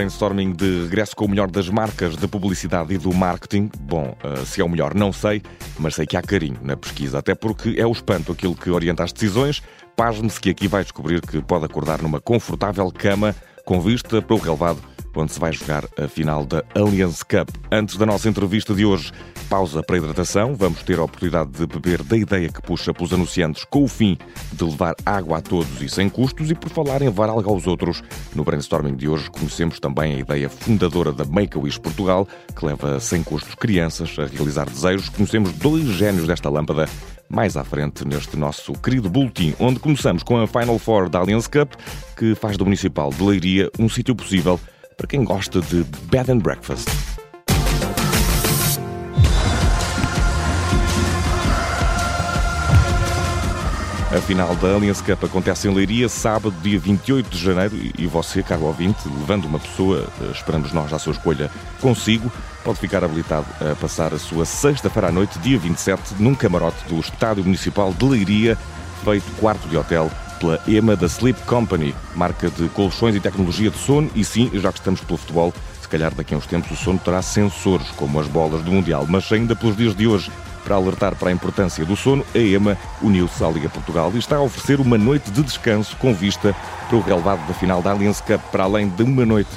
brainstorming de regresso com o melhor das marcas, da publicidade e do marketing. Bom, uh, se é o melhor, não sei, mas sei que há carinho na pesquisa, até porque é o espanto aquilo que orienta as decisões. Pasme-se que aqui vai descobrir que pode acordar numa confortável cama com vista para o relevado onde se vai jogar a final da Allianz Cup. Antes da nossa entrevista de hoje, pausa para hidratação. Vamos ter a oportunidade de beber da ideia que puxa pelos anunciantes com o fim de levar água a todos e sem custos. E por falar em levar algo aos outros, no brainstorming de hoje conhecemos também a ideia fundadora da Make-A-Wish Portugal, que leva sem custos crianças a realizar desejos. Conhecemos dois gênios desta lâmpada mais à frente neste nosso querido boletim, onde começamos com a Final Four da Allianz Cup, que faz do Municipal de Leiria um sítio possível para quem gosta de bed and breakfast. A final da Allianz Cup acontece em Leiria, sábado, dia 28 de janeiro, e você, caro ouvinte, levando uma pessoa, eh, esperamos nós à sua escolha, consigo, pode ficar habilitado a passar a sua sexta-feira à noite, dia 27, num camarote do Estádio Municipal de Leiria, feito quarto de hotel pela EMA da Sleep Company, marca de colchões e tecnologia de sono. E sim, já que estamos pelo futebol, se calhar daqui a uns tempos o sono terá sensores, como as bolas do Mundial. Mas ainda pelos dias de hoje, para alertar para a importância do sono, a EMA uniu-se à Liga Portugal e está a oferecer uma noite de descanso com vista para o relevado da final da Allianz Cup, para além de uma noite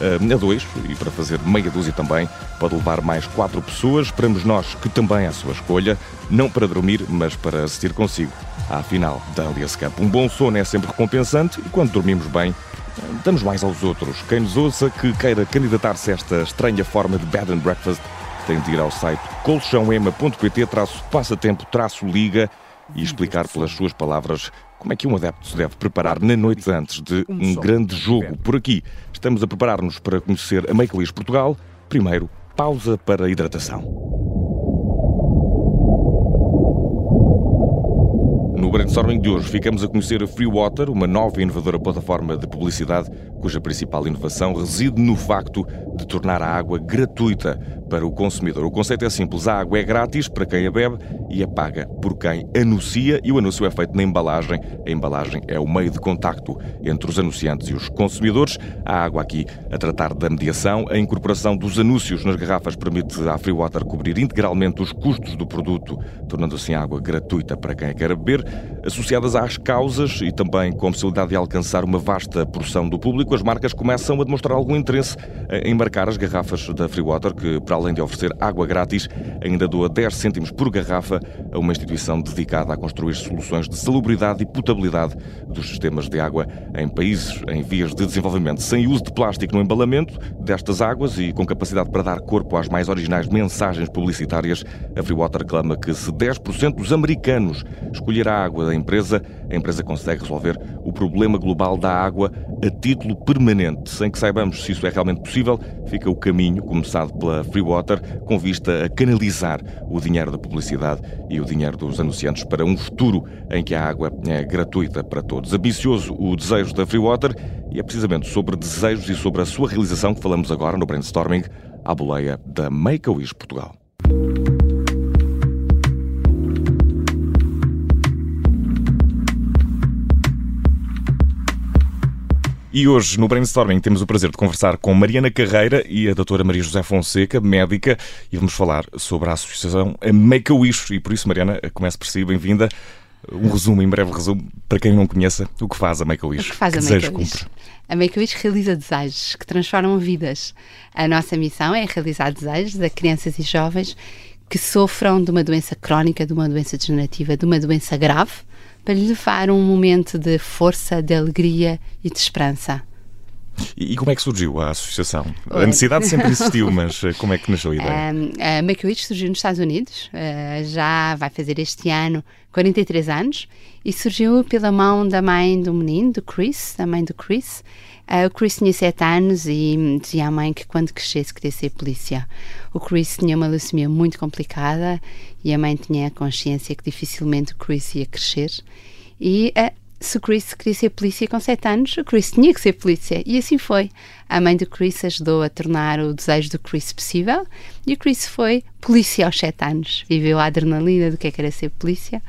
uh, a dois, e para fazer meia dúzia também, pode levar mais quatro pessoas. Esperamos nós que também a sua escolha, não para dormir, mas para assistir consigo à final da Alias Cup. Um bom sono é sempre recompensante e quando dormimos bem, damos mais aos outros. Quem nos ouça que queira candidatar-se a esta estranha forma de bed and breakfast tem de ir ao site colchãoema.pt-passatempo-liga e explicar pelas suas palavras como é que um adepto se deve preparar na noite antes de um grande jogo. Por aqui, estamos a preparar-nos para conhecer a Make Portugal. Primeiro, pausa para a hidratação. No brainstorming de hoje ficamos a conhecer a Freewater, uma nova e inovadora plataforma de publicidade cuja principal inovação reside no facto de tornar a água gratuita para o consumidor. O conceito é simples: a água é grátis para quem a bebe e é paga por quem anuncia, e o anúncio é feito na embalagem. A embalagem é o meio de contacto entre os anunciantes e os consumidores. A água aqui a tratar da mediação, a incorporação dos anúncios nas garrafas permite à Freewater cobrir integralmente os custos do produto, tornando assim a água gratuita para quem a quer beber. Associadas às causas e também com a possibilidade de alcançar uma vasta porção do público, as marcas começam a demonstrar algum interesse em marcar as garrafas da Freewater, que para além de oferecer água grátis, ainda doa 10 cêntimos por garrafa a uma instituição dedicada a construir soluções de salubridade e potabilidade dos sistemas de água em países em vias de desenvolvimento, sem uso de plástico no embalamento destas águas e com capacidade para dar corpo às mais originais mensagens publicitárias. A Freewater clama que se 10% dos americanos escolher a água da empresa, a empresa consegue resolver o problema global da água a título permanente. Sem que saibamos se isso é realmente possível, fica o caminho começado pela Freewater com vista a canalizar o dinheiro da publicidade e o dinheiro dos anunciantes para um futuro em que a água é gratuita para todos. Ambicioso o desejo da Freewater e é precisamente sobre desejos e sobre a sua realização que falamos agora no brainstorming à boleia da Make-A-Wish Portugal. E hoje, no Brainstorming, temos o prazer de conversar com Mariana Carreira e a doutora Maria José Fonseca, médica, e vamos falar sobre a associação Make-A-Wish. E por isso, Mariana, comece por si, bem-vinda. Um resumo, em breve resumo, para quem não conheça, o que faz a Make-A-Wish. O que faz a Make-A-Wish? A Make-A-Wish realiza desejos que transformam vidas. A nossa missão é realizar desejos a crianças e jovens que sofram de uma doença crónica, de uma doença degenerativa, de uma doença grave, para lhe levar um momento de força, de alegria e de esperança. E, como é que surgiu a associação? A necessidade sempre existiu, mas eh, como é que nasceu a ideia? Um, a Make-A-Wish surgiu nos Estados Unidos, uh, já vai fazer este ano 43 anos, e surgiu pela mão da mãe do menino, do Chris, da mãe do Chris, Uh, o Chris tinha 7 anos e dizia à mãe que quando crescesse queria ser polícia. O Chris tinha uma leucemia muito complicada e a mãe tinha a consciência que dificilmente o Chris ia crescer. E uh, se o Chris queria ser polícia com 7 anos, o Chris tinha que ser polícia. E assim foi. A mãe do Chris ajudou a tornar o desejo do Chris possível e o Chris foi polícia aos 7 anos. Viveu a adrenalina do que é que era ser polícia.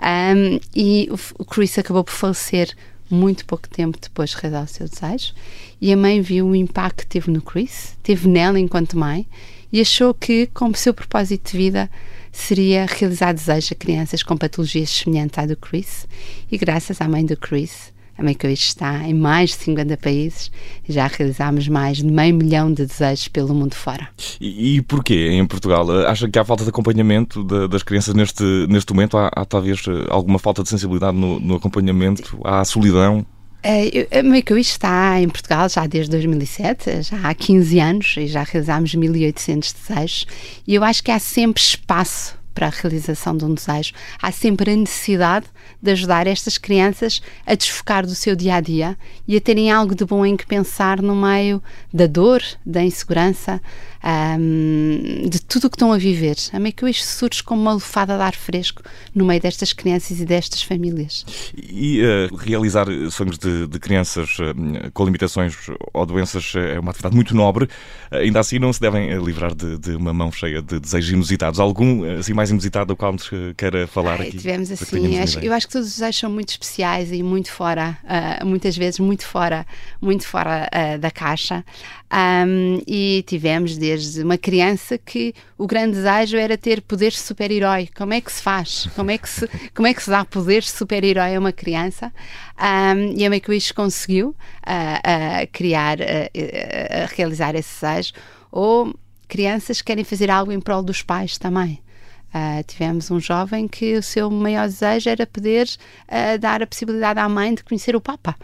Um, e o, Chris acabou por falecer muito pouco tempo depois de realizar o seu desejo. E a mãe viu o impacto que teve no Chris, teve nela enquanto mãe, e achou que, como seu propósito de vida, seria realizar desejos a crianças com patologias semelhantes à do Chris. E graças à mãe do Chris, a Make-A-Wish está em mais de 50 países já realizámos mais de meio milhão de desejos pelo mundo fora. E, e porquê em Portugal? Acha que há falta de acompanhamento de, das crianças neste, neste momento? Há, há talvez alguma falta de sensibilidade no, no acompanhamento? Há solidão? A Make-A-Wish está em Portugal já desde 2007, já há 15 anos e já realizámos 1800 desejos e eu acho que há sempre espaço para a realização de um desejo. Há sempre a necessidade de ajudar estas crianças a desfocar do seu dia a dia e a terem algo de bom em que pensar no meio da dor, da insegurança, um, de tudo o que estão a viver. A Make Wish surge como uma lufada de ar fresco no meio destas crianças e destas famílias. E uh, realizar sonhos de, de crianças uh, com limitações ou doenças é uma atividade muito nobre. Uh, ainda assim, não se devem livrar de, de, uma mão cheia de desejos inusitados. Algum assim mais inusitado do qual nos queira falar Ai, aqui? Tivemos assim, acho, eu acho que todos os desejos são muito especiais e muito fora, muitas vezes muito fora, muito fora da caixa. Um, e tivemos desde uma criança que o grande desejo era ter poderes de super-herói. Como é que se faz? Como é que se, como é que se dá poderes de super-herói a uma criança? Um, e a Make-A-Wish conseguiu uh, uh, criar, uh, realizar esse desejo. Ou crianças que querem fazer algo em prol dos pais também. Uh, tivemos um jovem que o seu maior desejo era poder uh, dar a possibilidade à mãe de conhecer o Papa.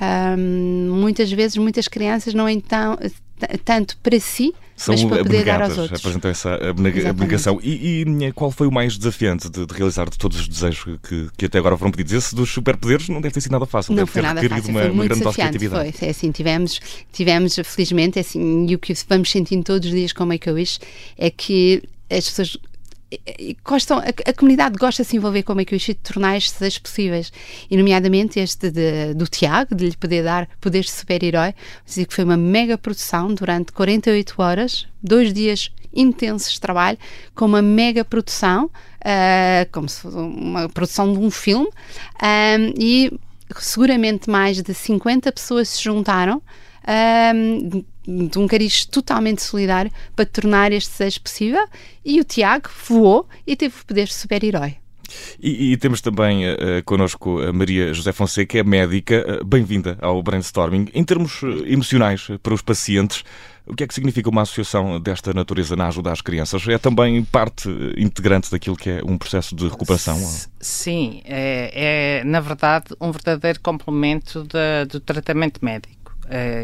Um, muitas vezes, muitas crianças não então tanto para si, São mas para poder dar aos outros. apresentam essa abnegação. E, e, qual foi o mais desafiante de, de, realizar de todos os desejos que, que até agora foram pedidos? Esse dos superpoderes não deve ter sido nada fácil. Não deve foi ter nada fácil, uma, foi muito uma desafiante. Foi, é assim, tivemos, tivemos felizmente, é assim, e o que vamos sentindo todos os dias com Make-A-Wish é que as pessoas gostam, a, a, comunidade gosta de se envolver com o Make de tornar estes possíveis, e nomeadamente este de, do Tiago, de lhe poder dar poderes de super-herói, que foi uma mega produção durante 48 horas, dois dias intensos de trabalho, com uma mega produção, uh, como se fosse uma produção de um filme, ah, e seguramente mais de 50 pessoas se juntaram. Um, de um cariz totalmente solidário para tornar este desejo possível e o Tiago voou e teve o poder de super-herói. E, e, temos também uh, connosco a Maria José Fonseca, que é médica. Uh, Bem-vinda ao brainstorming. Em termos emocionais para os pacientes, o que é que significa uma associação desta natureza na ajuda às crianças? É também parte integrante daquilo que é um processo de recuperação? Sim, é, é na verdade um verdadeiro complemento de, do tratamento médico.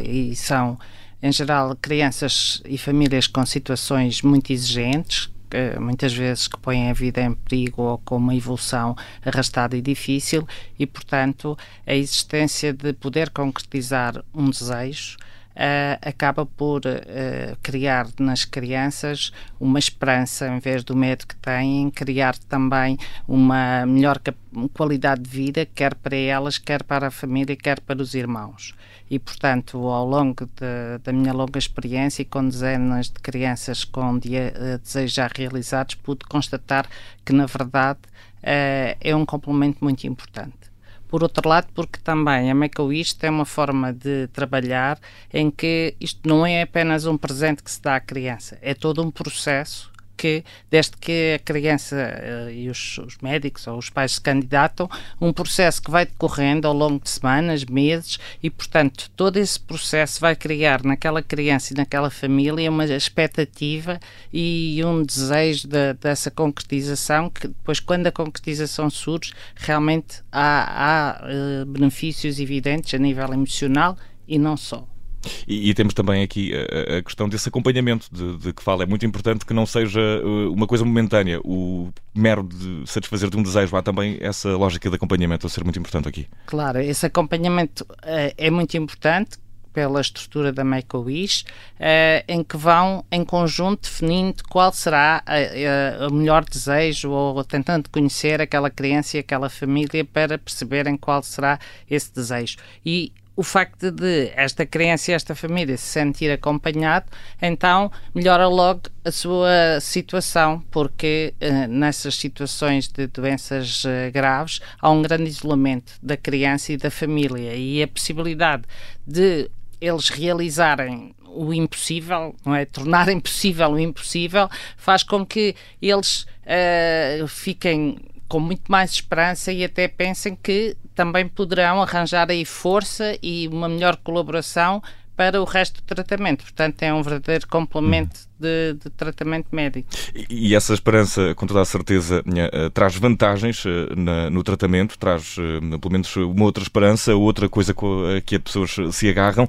E são em geral, crianças e famílias com situações muito exigentes, muitas vezes que põem a vida em perigo ou com uma evolução arrastada e difícil, e, portanto, a existência de poder concretizar um desejo Uh, acaba por uh, criar nas crianças uma esperança, em vez do medo que têm, criar também uma melhor qualidade de vida, quer para elas, quer para a família, quer para os irmãos. E, portanto, ao longo de, da minha longa experiência e com dezenas de crianças com uh, desejos já realizados, pude constatar que, na verdade, é um complemento muito importante. Por outro lado, porque também a Make-A-Wish é uma forma de trabalhar em que isto não é apenas um presente que se dá à criança, é todo um processo que, desde que a criança uh, e os, os, médicos ou os pais se candidatam, um processo que vai decorrendo ao longo de semanas, meses, e, portanto, todo esse processo vai criar naquela criança e naquela família uma expectativa e um desejo de, dessa concretização, que depois, quando a concretização surge, realmente há, há uh, benefícios evidentes a nível emocional e não só. E, e, temos também aqui a, a questão desse acompanhamento de, de, que fala. É muito importante que não seja uh, uma coisa momentânea, o mero de satisfazer de um desejo. Há também essa lógica de acompanhamento a ser muito importante aqui. Claro, esse acompanhamento uh, é muito importante pela estrutura da Make-A-Wish, uh, em que vão em conjunto definindo qual será o melhor desejo ou tentando conhecer aquela criança e aquela família para perceberem qual será esse desejo. E o facto de esta criança e esta família se sentir acompanhado, então melhora logo a sua situação, porque uh, nessas situações de doenças uh, graves há um grande isolamento da criança e da família e a possibilidade de eles realizarem o impossível, não é? Tornarem possível o impossível, faz com que eles uh, fiquem com muito mais esperança e até pensem que também poderão arranjar aí força e uma melhor colaboração para o resto do tratamento. Portanto, é um verdadeiro complemento hum de, de tratamento médico. E, e, essa esperança, com toda a certeza, uh, traz vantagens uh, na, no tratamento, traz uh, pelo menos uma outra esperança, outra coisa a que as pessoas se agarram.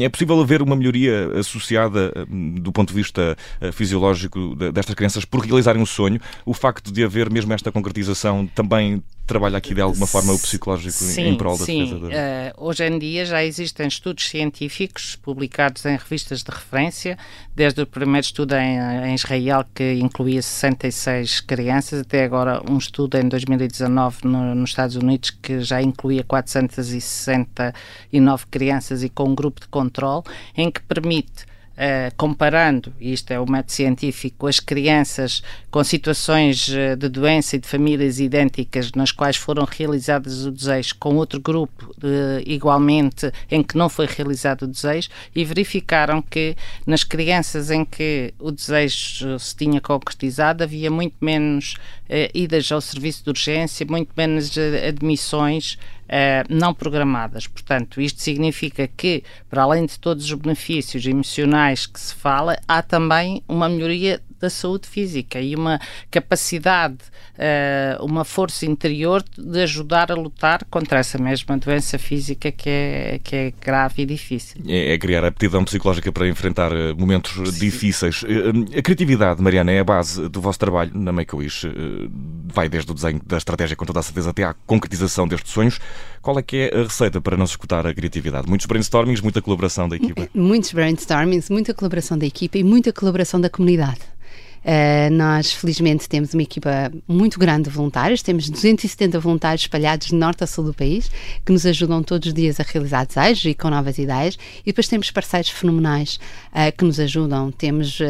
é possível haver uma melhoria associada, do ponto de vista fisiológico, destas crianças por realizarem um sonho? O facto de haver mesmo esta concretização também trabalha aqui de alguma forma o psicológico sim, em prol da sim. defesa? Da... Uh, hoje em dia já existem estudos científicos publicados em revistas de referência, desde o primeiro estudo em, em Israel que incluía 66 crianças, até agora um estudo em 2019 no, nos Estados Unidos que já incluía 469 crianças e com um grupo de controle, em que permite Uh, comparando, isto é o método científico, as crianças com situações uh, de doença e de famílias idênticas nas quais foram realizadas o desejo com outro grupo uh, igualmente em que não foi realizado o desejo e verificaram que nas crianças em que o desejo se tinha concretizado havia muito menos idas ao serviço de urgência, muito menos admissões uh, não programadas. Portanto, isto significa que, para além de todos os benefícios emocionais que se fala, há também uma melhoria da saúde física e uma capacidade, uh, uma força interior de ajudar a lutar contra essa mesma doença física que é, que é grave e difícil. É, é criar aptidão psicológica para enfrentar eh, momentos Sim. difíceis. A criatividade, Mariana, é a base do vosso trabalho na Make-A-Wish. Vai desde o desenho da estratégia, com toda a certeza, até à concretização destes sonhos. Qual é que é a receita para não se escutar a criatividade? Muitos brainstormings, muita colaboração da equipa? Muitos brainstormings, muita colaboração da equipa e muita colaboração da comunidade. Uh, nós, felizmente, temos uma equipa muito grande de voluntários, temos 270 voluntários espalhados de norte a sul do país, que nos ajudam todos os dias a realizar desejos e com novas ideias, e depois temos parceiros fenomenais uh, que nos ajudam. Temos uh,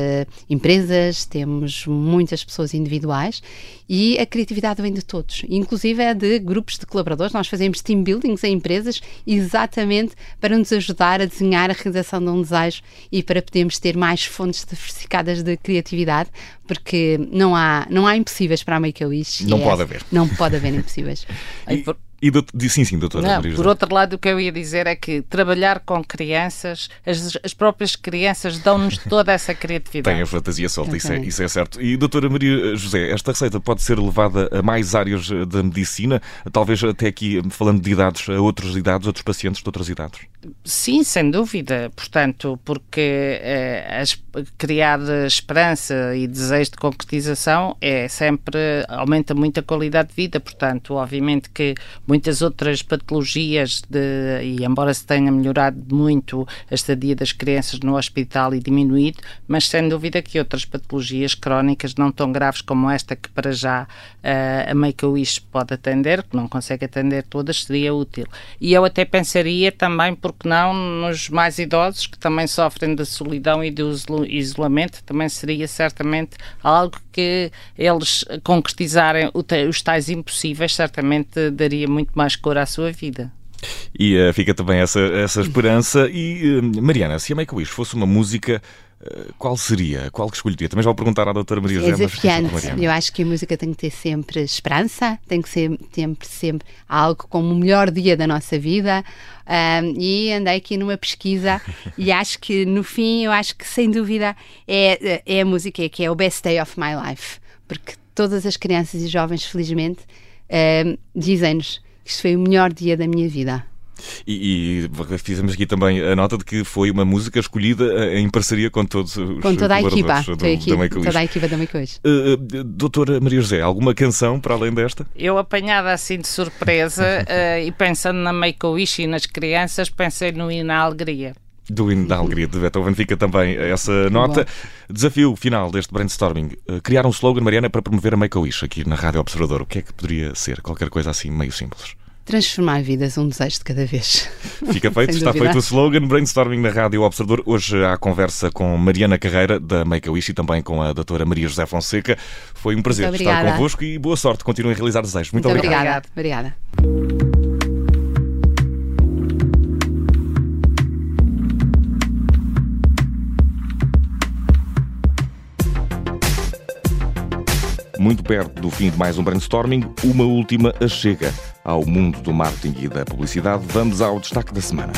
empresas, temos muitas pessoas individuais e a criatividade vem de todos, inclusive é de grupos de colaboradores. Nós fazemos team buildings em empresas exatamente para nos ajudar a desenhar a realização de um desejo e para podermos ter mais fontes diversificadas de criatividade, porque não há, não há impossíveis para a Make-A-Wish. Não é, pode haver. Não pode haver impossíveis. E, e do, sim, sim, doutora. Não, por outro lado, o que eu ia dizer é que trabalhar com crianças, as, as próprias crianças dão-nos toda essa criatividade. Tem a fantasia solta, isso é, isso é certo. E, doutora Maria José, esta receita pode ser levada a mais áreas da medicina, talvez até aqui, falando de idades, a outras idades, outros pacientes de outras idades? Sim, sem dúvida. Portanto, porque eh, as, criar esperança e desejo de concretização é sempre, aumenta muito a qualidade de vida. Portanto, obviamente que muitas outras patologias, de, e embora se tenha melhorado muito a estadia das crianças no hospital e diminuído, mas sem dúvida que outras patologias crónicas não tão graves como esta que para já uh, a Make-A-Wish pode atender, que não consegue atender todas, seria útil. E eu até pensaria também, porque não, nos mais idosos que também sofrem da solidão e do isolamento, também seria certamente algo que eles concretizarem os tais impossíveis, certamente daria muito mais cor à sua vida. E uh, fica também essa, essa esperança. E, uh, Mariana, se a Make-A-Wish fosse uma música, qual seria? Qual que escolheria? Também já vou perguntar à doutora Maria José. É desafiante. Eu acho que a música tem que ter sempre esperança, tem que ser sempre, sempre algo como o melhor dia da nossa vida. Um, e andei aqui numa pesquisa e acho que no fim, eu acho que sem dúvida é, é a música que é o Best Day of My Life. Porque todas as crianças e jovens, felizmente, um, dizem-nos isto foi o melhor dia da minha vida. E, e, fizemos aqui também a nota de que foi uma música escolhida eh, em parceria com todos os Com toda a equipa, do, aqui, da Make toda a equipa da Make Wish. Uh, doutora Maria José, alguma canção para além desta? Eu apanhada assim de surpresa uh, e pensando na Make Wish e nas crianças, pensei no hino à alegria. Do hino da alegria de Beethoven fica também essa nota. Desafio final deste brainstorming: criar um slogan, Mariana, para promover a Make-A-Wish aqui na Rádio Observador. O que é que poderia ser? Qualquer coisa assim meio simples. Transformar vidas um desejo de cada vez. Fica feito, está feito o slogan Brainstorming na Rádio Observador. Hoje há conversa com Mariana Carreira, da Make a Wish, e também com a doutora Maria José Fonseca. Foi um prazer estar convosco e boa sorte. Continuem a realizar desejos. Muito, Muito obrigado. Obrigada. obrigada. Muito perto do fim de mais um brainstorming, uma última chega ao mundo do marketing e da publicidade. Vamos ao destaque da semana.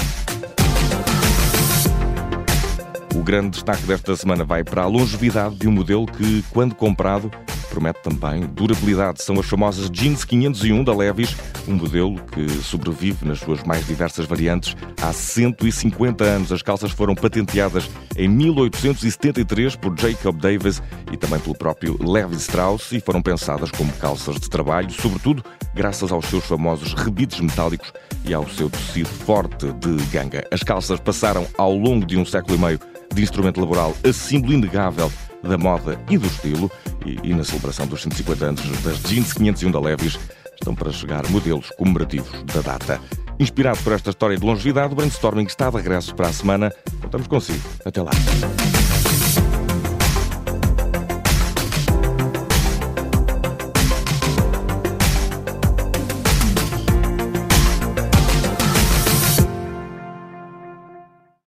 O grande destaque desta semana vai para a longevidade de um modelo que, quando comprado, promete também durabilidade. São as famosas Jeans 501 da Levis, um modelo que sobrevive nas suas mais diversas variantes há 150 anos. As calças foram patenteadas em 1873 por Jacob Davis e também pelo próprio Levi Strauss e foram pensadas como calças de trabalho, sobretudo graças aos seus famosos rebites metálicos e ao seu tecido forte de ganga. As calças passaram ao longo de um século e meio de instrumento laboral a símbolo inegável da moda e do estilo e, e na celebração dos 150 anos das Jeans 501 da Levis estão para chegar modelos comemorativos da data. Inspirado por esta história de longevidade, o Brainstorming está de regresso para a semana. Contamos consigo. Até lá.